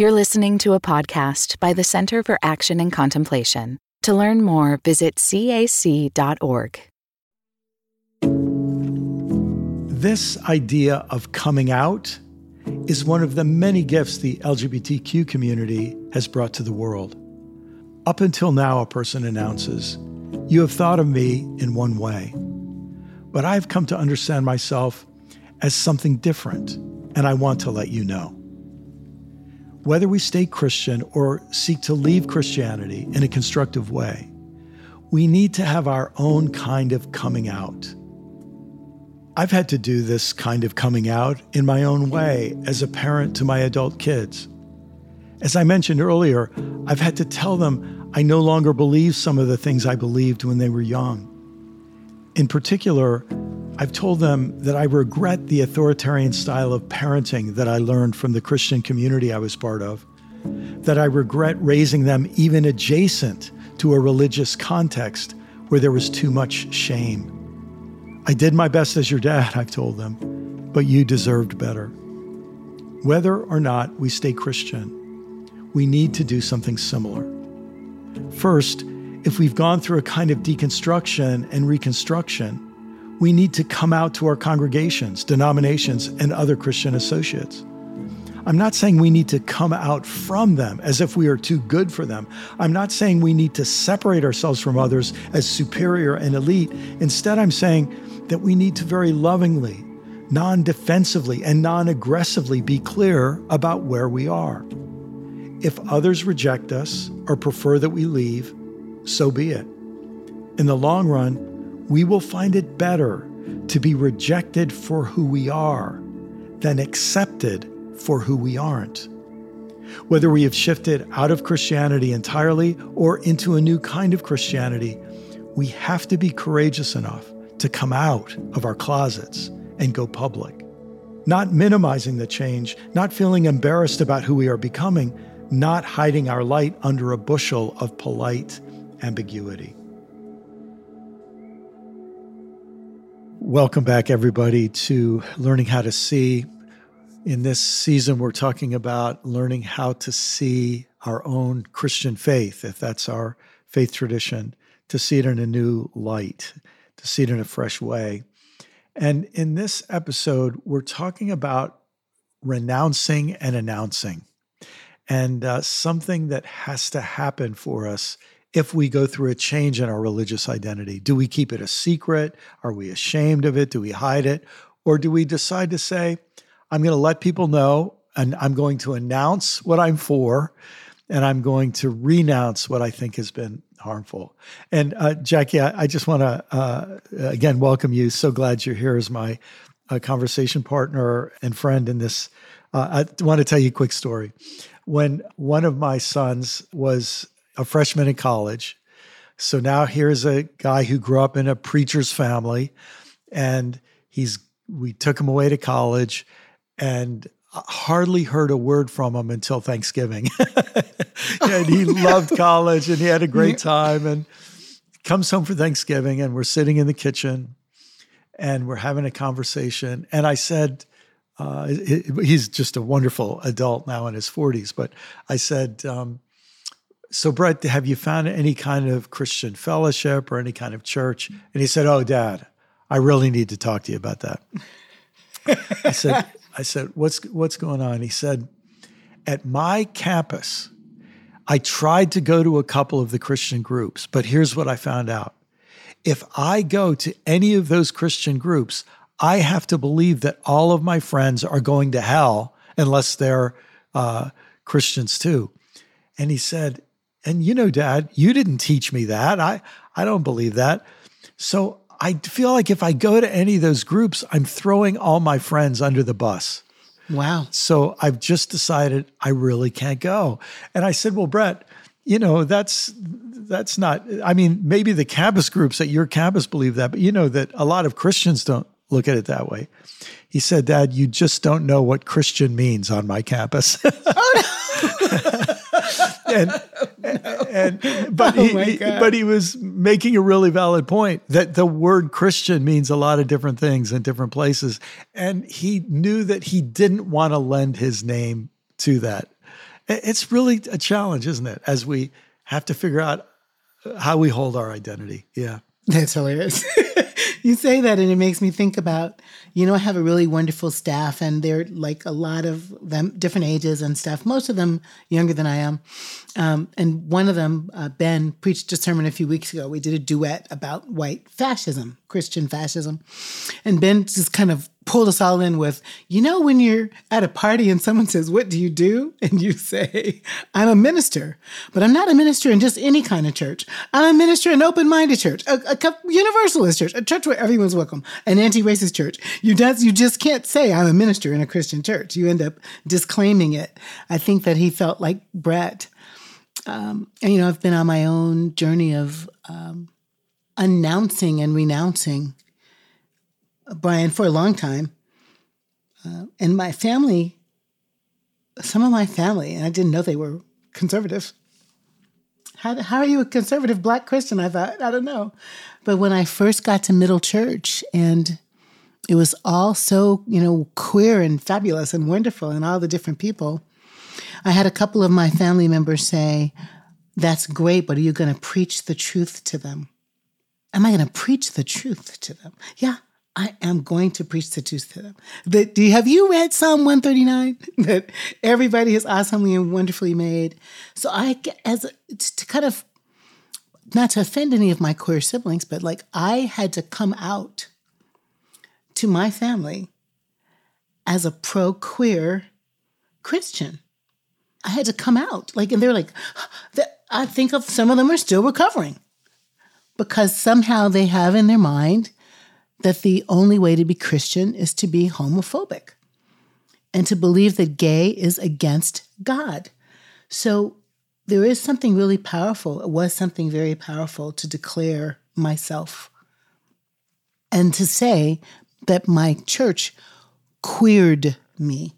You're listening to a podcast by the Center for Action and Contemplation. To learn more, visit cac.org. This idea of coming out is one of the many gifts the LGBTQ community has brought to the world. Up until now, a person announces, You have thought of me in one way, but I've come to understand myself as something different, and I want to let you know. Whether we stay Christian or seek to leave Christianity in a constructive way, we need to have our own kind of coming out. I've had to do this kind of coming out in my own way as a parent to my adult kids. As I mentioned earlier, I've had to tell them I no longer believe some of the things I believed when they were young. In particular, I've told them that I regret the authoritarian style of parenting that I learned from the Christian community I was part of, that I regret raising them even adjacent to a religious context where there was too much shame. I did my best as your dad, I've told them, but you deserved better. Whether or not we stay Christian, we need to do something similar. First, if we've gone through a kind of deconstruction and reconstruction, we need to come out to our congregations, denominations, and other Christian associates. I'm not saying we need to come out from them as if we are too good for them. I'm not saying we need to separate ourselves from others as superior and elite. Instead, I'm saying that we need to very lovingly, non defensively, and non aggressively be clear about where we are. If others reject us or prefer that we leave, so be it. In the long run, we will find it better to be rejected for who we are than accepted for who we aren't. Whether we have shifted out of Christianity entirely or into a new kind of Christianity, we have to be courageous enough to come out of our closets and go public. Not minimizing the change, not feeling embarrassed about who we are becoming, not hiding our light under a bushel of polite ambiguity. Welcome back, everybody, to Learning How to See. In this season, we're talking about learning how to see our own Christian faith, if that's our faith tradition, to see it in a new light, to see it in a fresh way. And in this episode, we're talking about renouncing and announcing, and uh, something that has to happen for us if we go through a change in our religious identity? Do we keep it a secret? Are we ashamed of it? Do we hide it? Or do we decide to say, I'm going to let people know and I'm going to announce what I'm for and I'm going to renounce what I think has been harmful. And uh, Jacqui, I, I just want to uh, again welcome you. So glad you're here as my uh, conversation partner and friend in this. Uh, I want to tell you a quick story. When one of my sons was a freshman in college. So now here's a guy who grew up in a preacher's family, and he's we took him away to college, and hardly heard a word from him until Thanksgiving. and he loved college, and he had a great time. And comes home for Thanksgiving, and we're sitting in the kitchen, and we're having a conversation. And I said. Uh, he's just a wonderful adult now in his 40s. But I said, um, so, Brett, have you found any kind of Christian fellowship or any kind of church? And he said, Oh, Dad, I really need to talk to you about that. I said, I said, what's what's going on? He said, At my campus, I tried to go to a couple of the Christian groups, but here's what I found out. If I go to any of those Christian groups, I have to believe that all of my friends are going to hell unless they're uh, Christians too. And he said, and you know, Dad, you didn't teach me that. I, I don't believe that. So I feel like if I go to any of those groups, I'm throwing all my friends under the bus. Wow. So I've just decided I really can't go. And I said, Well, Brett, you know, that's that's not I mean, maybe the campus groups at your campus believe that, but you know that a lot of Christians don't look at it that way. He said, Dad, you just don't know what Christian means on my campus. oh, no. and, no. and but oh he, but he was making a really valid point that the word Christian means a lot of different things in different places, and he knew that he didn't want to lend his name to that. It's really a challenge, isn't it? As we have to figure out how we hold our identity. Yeah. That's hilarious. you say that and it makes me think about you know i have a really wonderful staff and they're like a lot of them different ages and stuff most of them younger than i am. Um, and one of them uh, ben preached a sermon a few weeks ago. We did a duet about white fascism christian fascism. And ben just kind of pulled us all in with, you know, when you're at a party and someone says, What do you do? And you say, I'm a minister, but I'm not a minister in just any kind of church. I'm a minister in open minded church, a, a, universalist church, a church where everyone's welcome, an anti racist church. You, does, you just can't say, I'm a minister in a Christian church. You end up disclaiming it. I think that he felt like Brett. Um, and, you know, I've been on my own journey of um, announcing and renouncing Brian for a long time. Uh, and my family, some of my family, and I didn't know they were conservative. How, how are you a conservative black Christian? I thought, I don't know. But when I first got to middle church and it was all so, you know, queer and fabulous and wonderful and all the different people, I had a couple of my family members say, That's great, but are you going to preach the truth to them? Am I going to preach the truth to them? Yeah, I am going to preach the truth to them. Do have you read Psalm 139? that everybody is awesomely and wonderfully made. So I as to kind of not to offend any of my queer siblings, but like I had to come out to my family as a pro queer Christian. I had to come out. Like, and they're like, I think of some of them are still recovering because somehow they have in their mind that the only way to be Christian is to be homophobic and to believe that gay is against God. So there is something really powerful. It was something very powerful to declare myself and to say that my church queered me.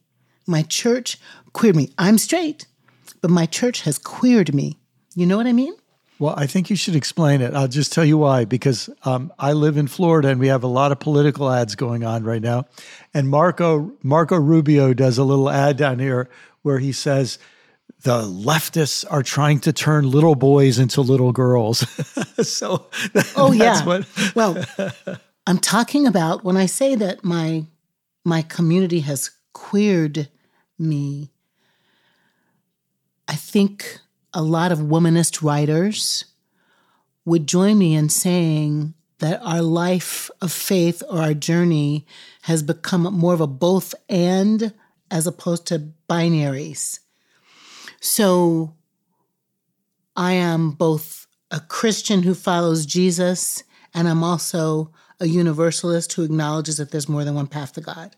My church queered me. I'm straight, but my church has queered me. You know what I mean? Well, I think you should explain it. I'll just tell you why. Because um, I live in Florida, and we have a lot of political ads going on right now. And Marco Marco Rubio does a little ad down here where he says the leftists are trying to turn little boys into little girls. so, oh yeah. What well, I'm talking about when I say that my my community has queered me. I think a lot of womanist writers would join me in saying that our life of faith or our journey has become more of a both and as opposed to binaries. So I am both a Christian who follows Jesus and I'm also a universalist who acknowledges that there's more than one path to God.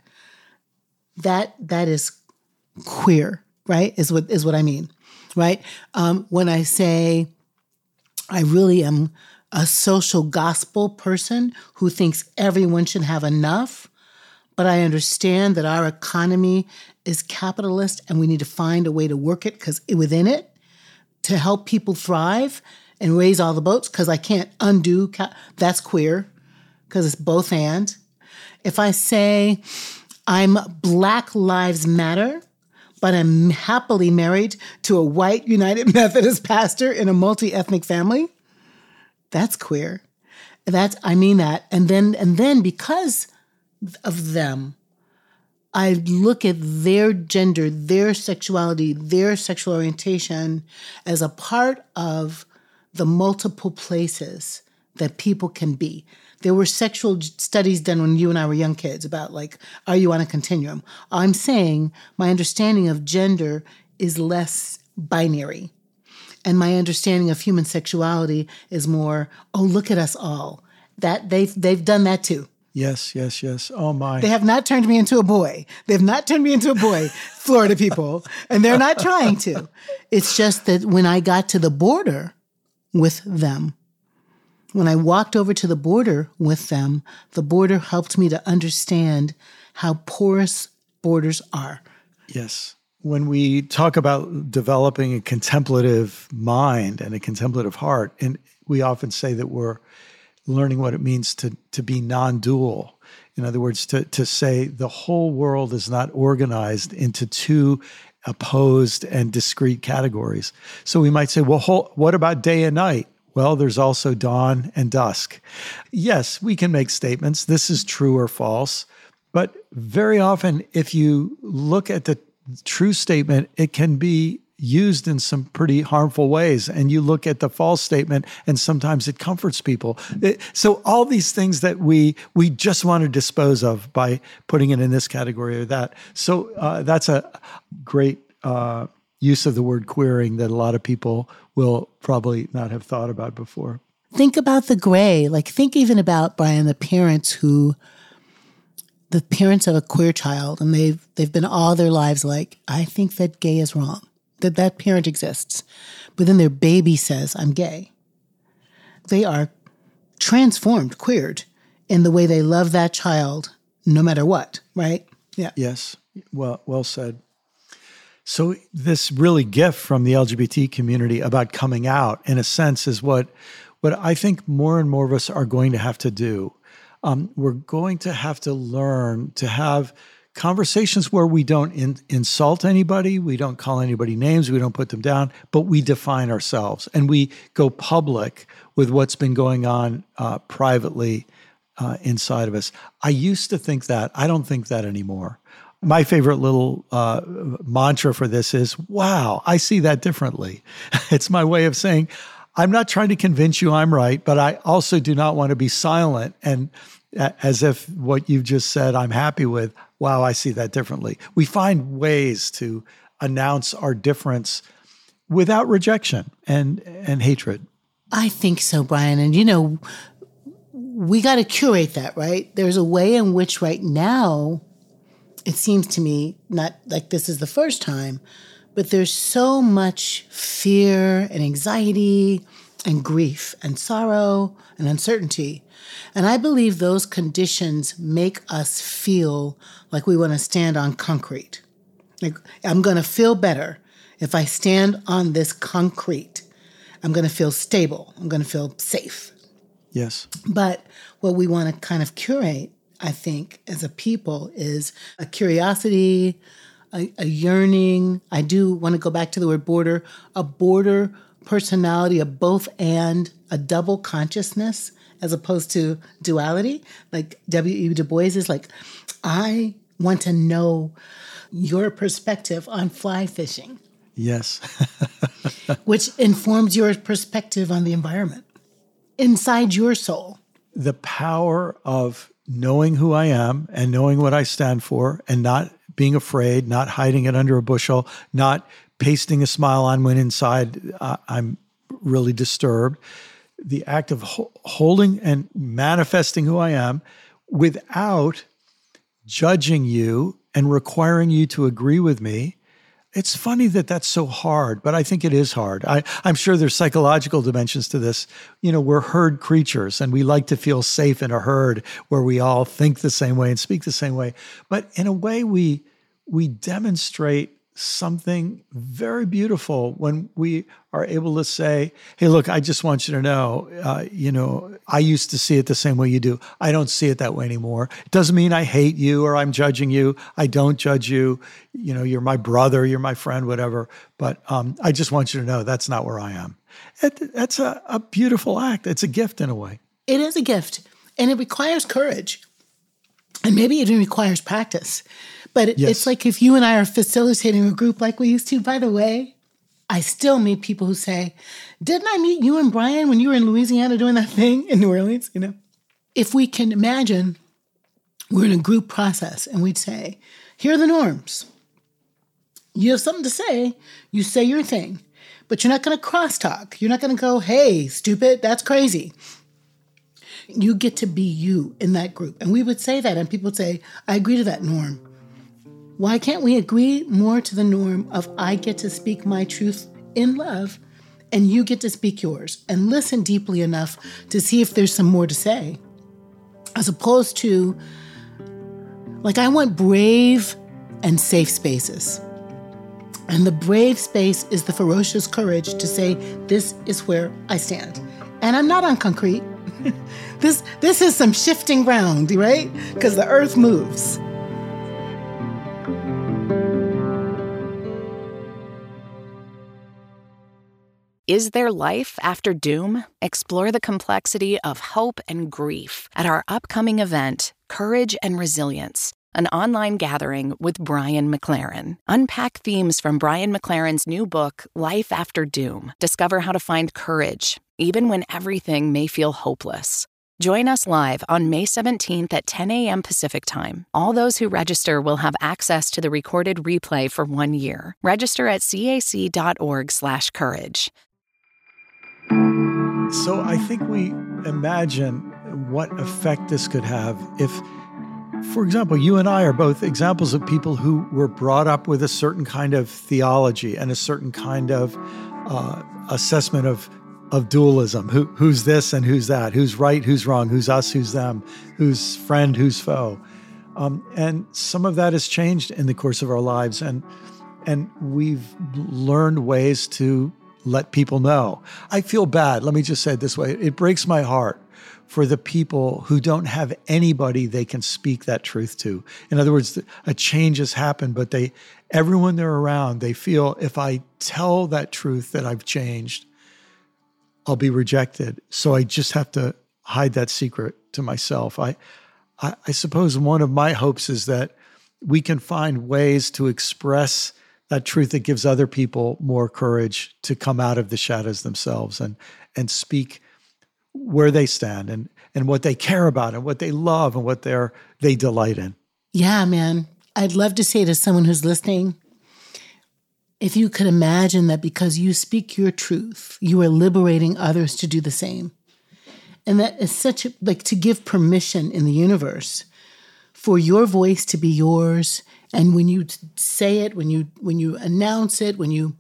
That that is queer, right? Is what is what I mean right? Um, when I say I really am a social gospel person who thinks everyone should have enough, but I understand that our economy is capitalist and we need to find a way to work it because within it to help people thrive and raise all the boats because I can't undo ca- that's queer because it's both and. If I say I'm Black Lives Matter, but I'm happily married to a white United Methodist pastor in a multi ethnic family. That's queer. That's, I mean that. And then, and then because of them, I look at their gender, their sexuality, their sexual orientation as a part of the multiple places that people can be there were sexual studies done when you and I were young kids about like, are you on a continuum? I'm saying my understanding of gender is less binary. And my understanding of human sexuality is more, oh, look at us all. That they've they've done that too. Yes, yes, yes. Oh my. They have not turned me into a boy. They've not turned me into a boy, Florida people. And they're not trying to. It's just that when I got to the border with them, when I walked over to the border with them, the border helped me to understand how porous borders are. Yes. When we talk about developing a contemplative mind and a contemplative heart, and we often say that we're learning what it means to, to be non dual. In other words, to, to say the whole world is not organized into two opposed and discrete categories. So we might say, well, what about day and night? Well, there's also dawn and dusk. Yes, we can make statements. This is true or false. But very often, if you look at the true statement, it can be used in some pretty harmful ways. And you look at the false statement, and sometimes it comforts people. It, so all these things that we we just want to dispose of by putting it in this category or that. So uh, that's a great uh, use of the word queering that a lot of people will probably not have thought about before. Think about the gray. Like think even about Brian, the parents who the parents of a queer child and they've they've been all their lives like, I think that gay is wrong that that parent exists, but then their baby says, I'm gay. They are transformed, queered in the way they love that child, no matter what, right? Yeah. Yes. Well, well said. So this really gift from the LGBT community about coming out, in a sense, is what what I think more and more of us are going to have to do. Um, we're going to have to learn to have conversations where we don't in, insult anybody, we don't call anybody names, we don't put them down, but we define ourselves and we go public with what's been going on uh, privately uh, inside of us. I used to think that. I don't think that anymore. My favorite little uh, mantra for this is wow, I see that differently. it's my way of saying, I'm not trying to convince you I'm right, but I also do not want to be silent and as if what you've just said I'm happy with wow, I see that differently. We find ways to announce our difference without rejection and and hatred. I think so, Brian. And you know, we got to curate that, right? There's a way in which right now it seems to me not like this is the first time, but there's so much fear and anxiety and grief and sorrow and uncertainty and I believe those conditions make us feel like we want to stand on concrete. Like, I'm going to feel better if I stand on this concrete. I'm going to feel stable. I'm going to feel safe. Yes. But what we want to kind of curate, I think, as a people is a curiosity, a, a yearning. I do want to go back to the word border, a border personality, a both and, a double consciousness as opposed to duality. Like W.E. Du Bois is like, I want to know your perspective on fly fishing. Yes. which informs your perspective on the environment inside your soul. The power of knowing who I am and knowing what I stand for and not being afraid, not hiding it under a bushel, not pasting a smile on when inside uh, I'm really disturbed the act of ho- holding and manifesting who I am without judging you and requiring you to agree with me. It's funny that that's so hard, but I think it is hard. I, am sure there's psychological dimensions to this. You know, we're herd creatures and we like to feel safe in a herd where we all think the same way and speak the same way. But in a way, we we demonstrate something very beautiful when we are able to say, "Hey, look, I just want you to know, uh, you know, I used to see it the same way you do. I don't see it that way anymore. It doesn't mean I hate you or I'm judging you. I don't judge you. You know, you're my brother, you're my friend, whatever. But um, I just want you to know that's not where I am. It, that's a, a beautiful act. It's a gift in a way. It is a gift, and it requires courage, and maybe it even requires practice but it, yes. it's like if you and I are facilitating a group like we used to, by the way, I still meet people who say, Didn't I meet you and Brian when you were in Louisiana doing that thing in New Orleans? You know, if we can imagine we're in a group process and we'd say, Here are the norms. You have something to say, you say your thing, but you're not going to crosstalk. You're not going to go, Hey, stupid, that's crazy. You get to be you in that group. And we would say that, and people would say, I agree to that norm. Why can't we agree more to the norm of I get to speak my truth in love and you get to speak yours and listen deeply enough to see if there's some more to say? As opposed to, like, I want brave and safe spaces. And the brave space is the ferocious courage to say, This is where I stand. And I'm not on concrete. this, this is some shifting ground, right? Because the earth moves. Is there life after doom? Explore the complexity of hope and grief at our upcoming event, Courage and Resilience, an online gathering with Brian McLaren. Unpack themes from Brian McLaren's new book, Life After Doom. Discover how to find courage, even when everything may feel hopeless. Join us live on May 17th at 10 a.m. Pacific Time. All those who register will have access to the recorded replay for one year. Register at cac.org/courage. So I think we imagine what effect this could have if, for example, you and I are both examples of people who were brought up with a certain kind of theology and a certain kind of uh, assessment of of dualism. Who, who's this and who's that? Who's right? Who's wrong? Who's us? Who's them? Who's friend? Who's foe? Um, and some of that has changed in the course of our lives, and and we've learned ways to let people know. I feel bad. Let me just say it this way it breaks my heart for the people who don't have anybody they can speak that truth to. In other words, a change has happened, but they, everyone they're around, they feel if I tell that truth that I've changed, I'll be rejected. So I just have to hide that secret to myself. I, I, I suppose one of my hopes is that we can find ways to express that truth that gives other people more courage to come out of the shadows themselves and and speak where they stand and and what they care about and what they love and what they're they delight in. Yeah, man. I'd love to say to someone who's listening, if you could imagine that because you speak your truth, you are liberating others to do the same. And that is such a, like to give permission in the universe for your voice to be yours. And when you say it when you when you announce it when you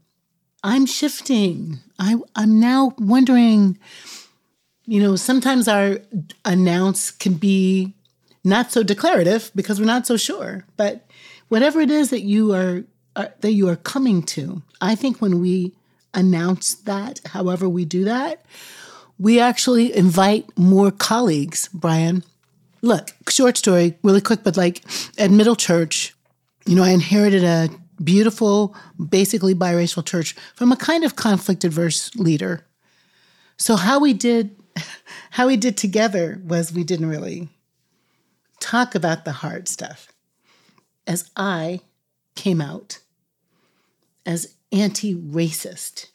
i'm shifting. I i'm now wondering you know sometimes our announce can be not so declarative because we're not so sure. But whatever it is that you are uh, that you are coming to i think when we announce that however we do that we actually invite more colleagues brian look short story really quick but like at middle church you know, I inherited a beautiful, basically biracial church from a kind of conflict adverse leader. So how we did how we did together was we didn't really talk about the hard stuff. As I came out as anti-racist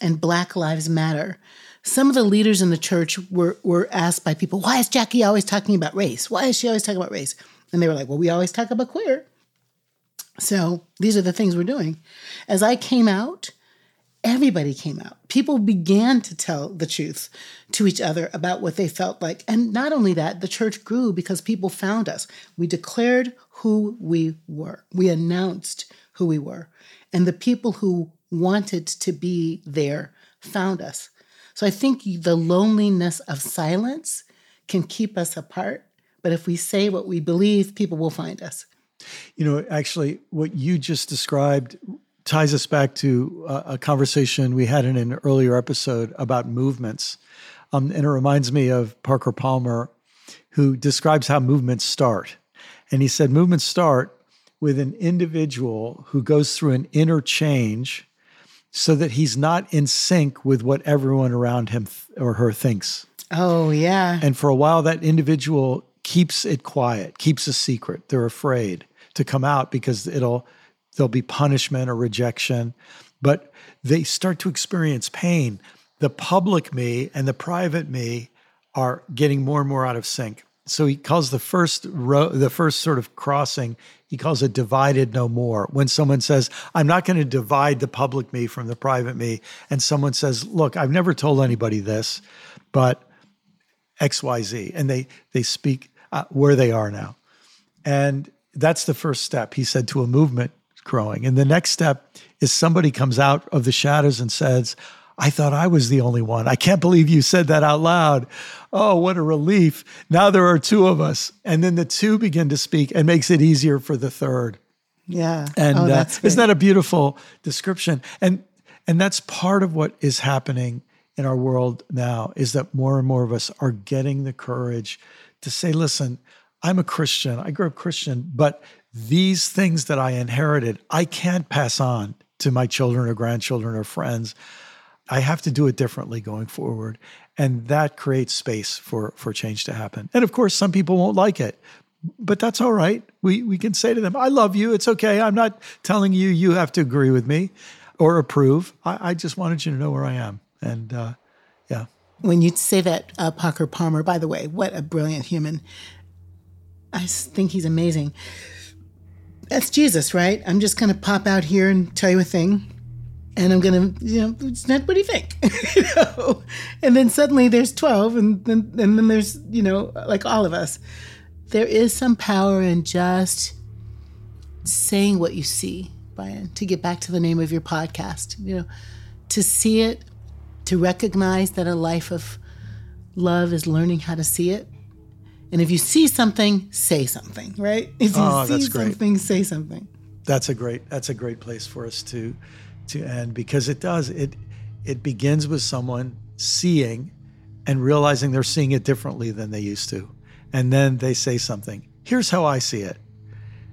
and Black Lives Matter, some of the leaders in the church were, were asked by people, why is Jacqui always talking about race? Why is she always talking about race? And they were like, well, we always talk about queer. So these are the things we're doing. As I came out, everybody came out. People began to tell the truth to each other about what they felt like. And not only that, the church grew because people found us. We declared who we were, we announced who we were. And the people who wanted to be there found us. So I think the loneliness of silence can keep us apart. But if we say what we believe, people will find us. You know, actually, what you just described ties us back to a, a conversation we had in an earlier episode about movements. Um, and it reminds me of Parker Palmer, who describes how movements start. And he said movements start with an individual who goes through an inner change so that he's not in sync with what everyone around him th- or her thinks. Oh, yeah. And for a while, that individual keeps it quiet, keeps a secret. They're afraid to come out because it'll there'll be punishment or rejection. But they start to experience pain. The public me and the private me are getting more and more out of sync. So he calls the first row, the first sort of crossing, he calls it divided no more. When someone says, I'm not going to divide the public me from the private me, and someone says, Look, I've never told anybody this, but XYZ, and they they speak uh, where they are now. And that's the first step, he said, to a movement growing. And the next step is somebody comes out of the shadows and says, I thought I was the only one. I can't believe you said that out loud. Oh, what a relief. Now there are two of us. And then the two begin to speak and makes it easier for the third. Yeah. And oh, uh, isn't that a beautiful description? And and that's part of what is happening in our world now is that more and more of us are getting the courage to say, listen, I'm a Christian. I grew up Christian, but these things that I inherited, I can't pass on to my children or grandchildren or friends. I have to do it differently going forward. And that creates space for, for change to happen. And of course, some people won't like it, but that's all right. We, we can say to them, I love you. It's okay. I'm not telling you you have to agree with me or approve. I, I just wanted you to know where I am. And uh, yeah. When you say that, uh, Parker Palmer, by the way, what a brilliant human. I think he's amazing. That's Jesus, right? I'm just going to pop out here and tell you a thing. And I'm going to, you know, what do you think? you know? And then suddenly there's 12, and then, and then there's, you know, like all of us. There is some power in just saying what you see, Brian, to get back to the name of your podcast, you know, to see it, to recognize that a life of love is learning how to see it and if you see something, say something, right? If you oh, see something, say something. That's a great that's a great place for us to to end because it does it it begins with someone seeing and realizing they're seeing it differently than they used to. And then they say something. Here's how I see it.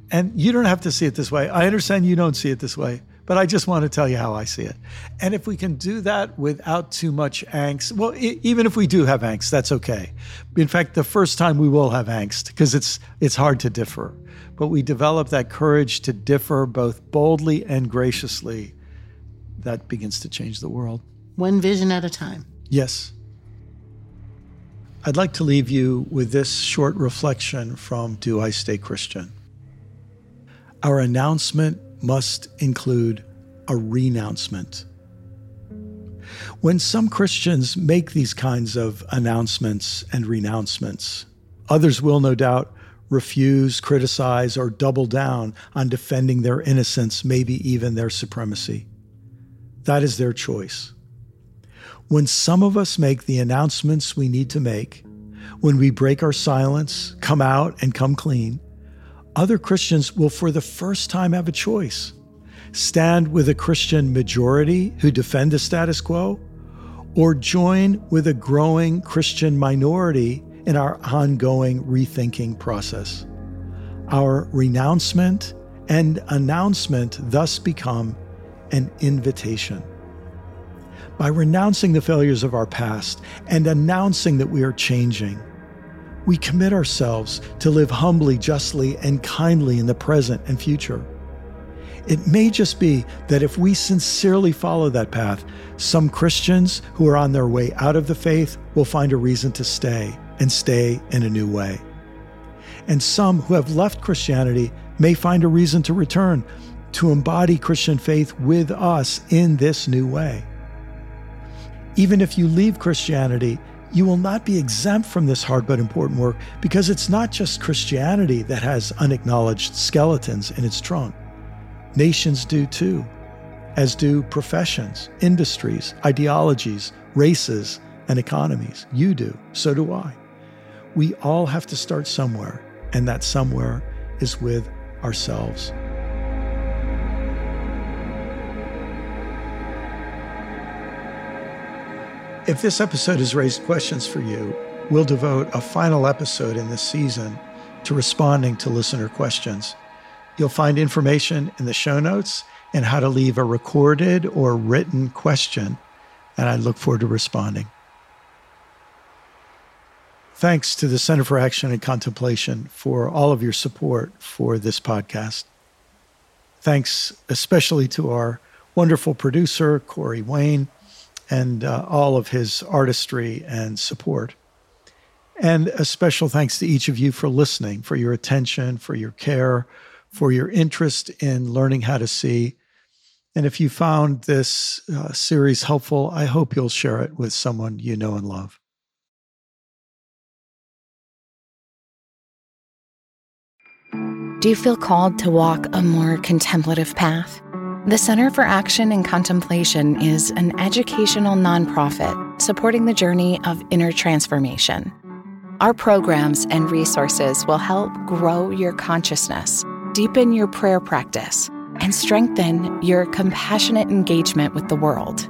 And you don't have to see it this way. I understand you don't see it this way but I just want to tell you how I see it. And if we can do that without too much angst, well, I- even if we do have angst, that's okay. In fact, the first time we will have angst because it's it's hard to differ. But we develop that courage to differ both boldly and graciously. That begins to change the world. One vision at a time. Yes. I'd like to leave you with this short reflection from Do I Stay Christian? Our announcement must include a renouncement. When some Christians make these kinds of announcements and renouncements, others will no doubt refuse, criticize, or double down on defending their innocence, maybe even their supremacy. That is their choice. When some of us make the announcements we need to make, when we break our silence, come out, and come clean, other Christians will, for the first time, have a choice stand with a Christian majority who defend the status quo, or join with a growing Christian minority in our ongoing rethinking process. Our renouncement and announcement thus become an invitation. By renouncing the failures of our past and announcing that we are changing, we commit ourselves to live humbly, justly, and kindly in the present and future. It may just be that if we sincerely follow that path, some Christians who are on their way out of the faith will find a reason to stay and stay in a new way. And some who have left Christianity may find a reason to return to embody Christian faith with us in this new way. Even if you leave Christianity, you will not be exempt from this hard but important work because it's not just Christianity that has unacknowledged skeletons in its trunk. Nations do too, as do professions, industries, ideologies, races, and economies. You do, so do I. We all have to start somewhere, and that somewhere is with ourselves. If this episode has raised questions for you, we'll devote a final episode in this season to responding to listener questions. You'll find information in the show notes and how to leave a recorded or written question, and I look forward to responding. Thanks to the Center for Action and Contemplation for all of your support for this podcast. Thanks especially to our wonderful producer, Corey Wayne and uh, all of his artistry and support. And a special thanks to each of you for listening, for your attention, for your care, for your interest in learning how to see. And if you found this uh, series helpful, I hope you'll share it with someone you know and love. Do you feel called to walk a more contemplative path? The Center for Action and Contemplation is an educational nonprofit supporting the journey of inner transformation. Our programs and resources will help grow your consciousness, deepen your prayer practice, and strengthen your compassionate engagement with the world.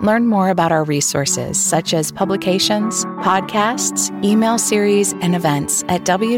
Learn more about our resources, such as publications, podcasts, email series, and events at www.cac.org.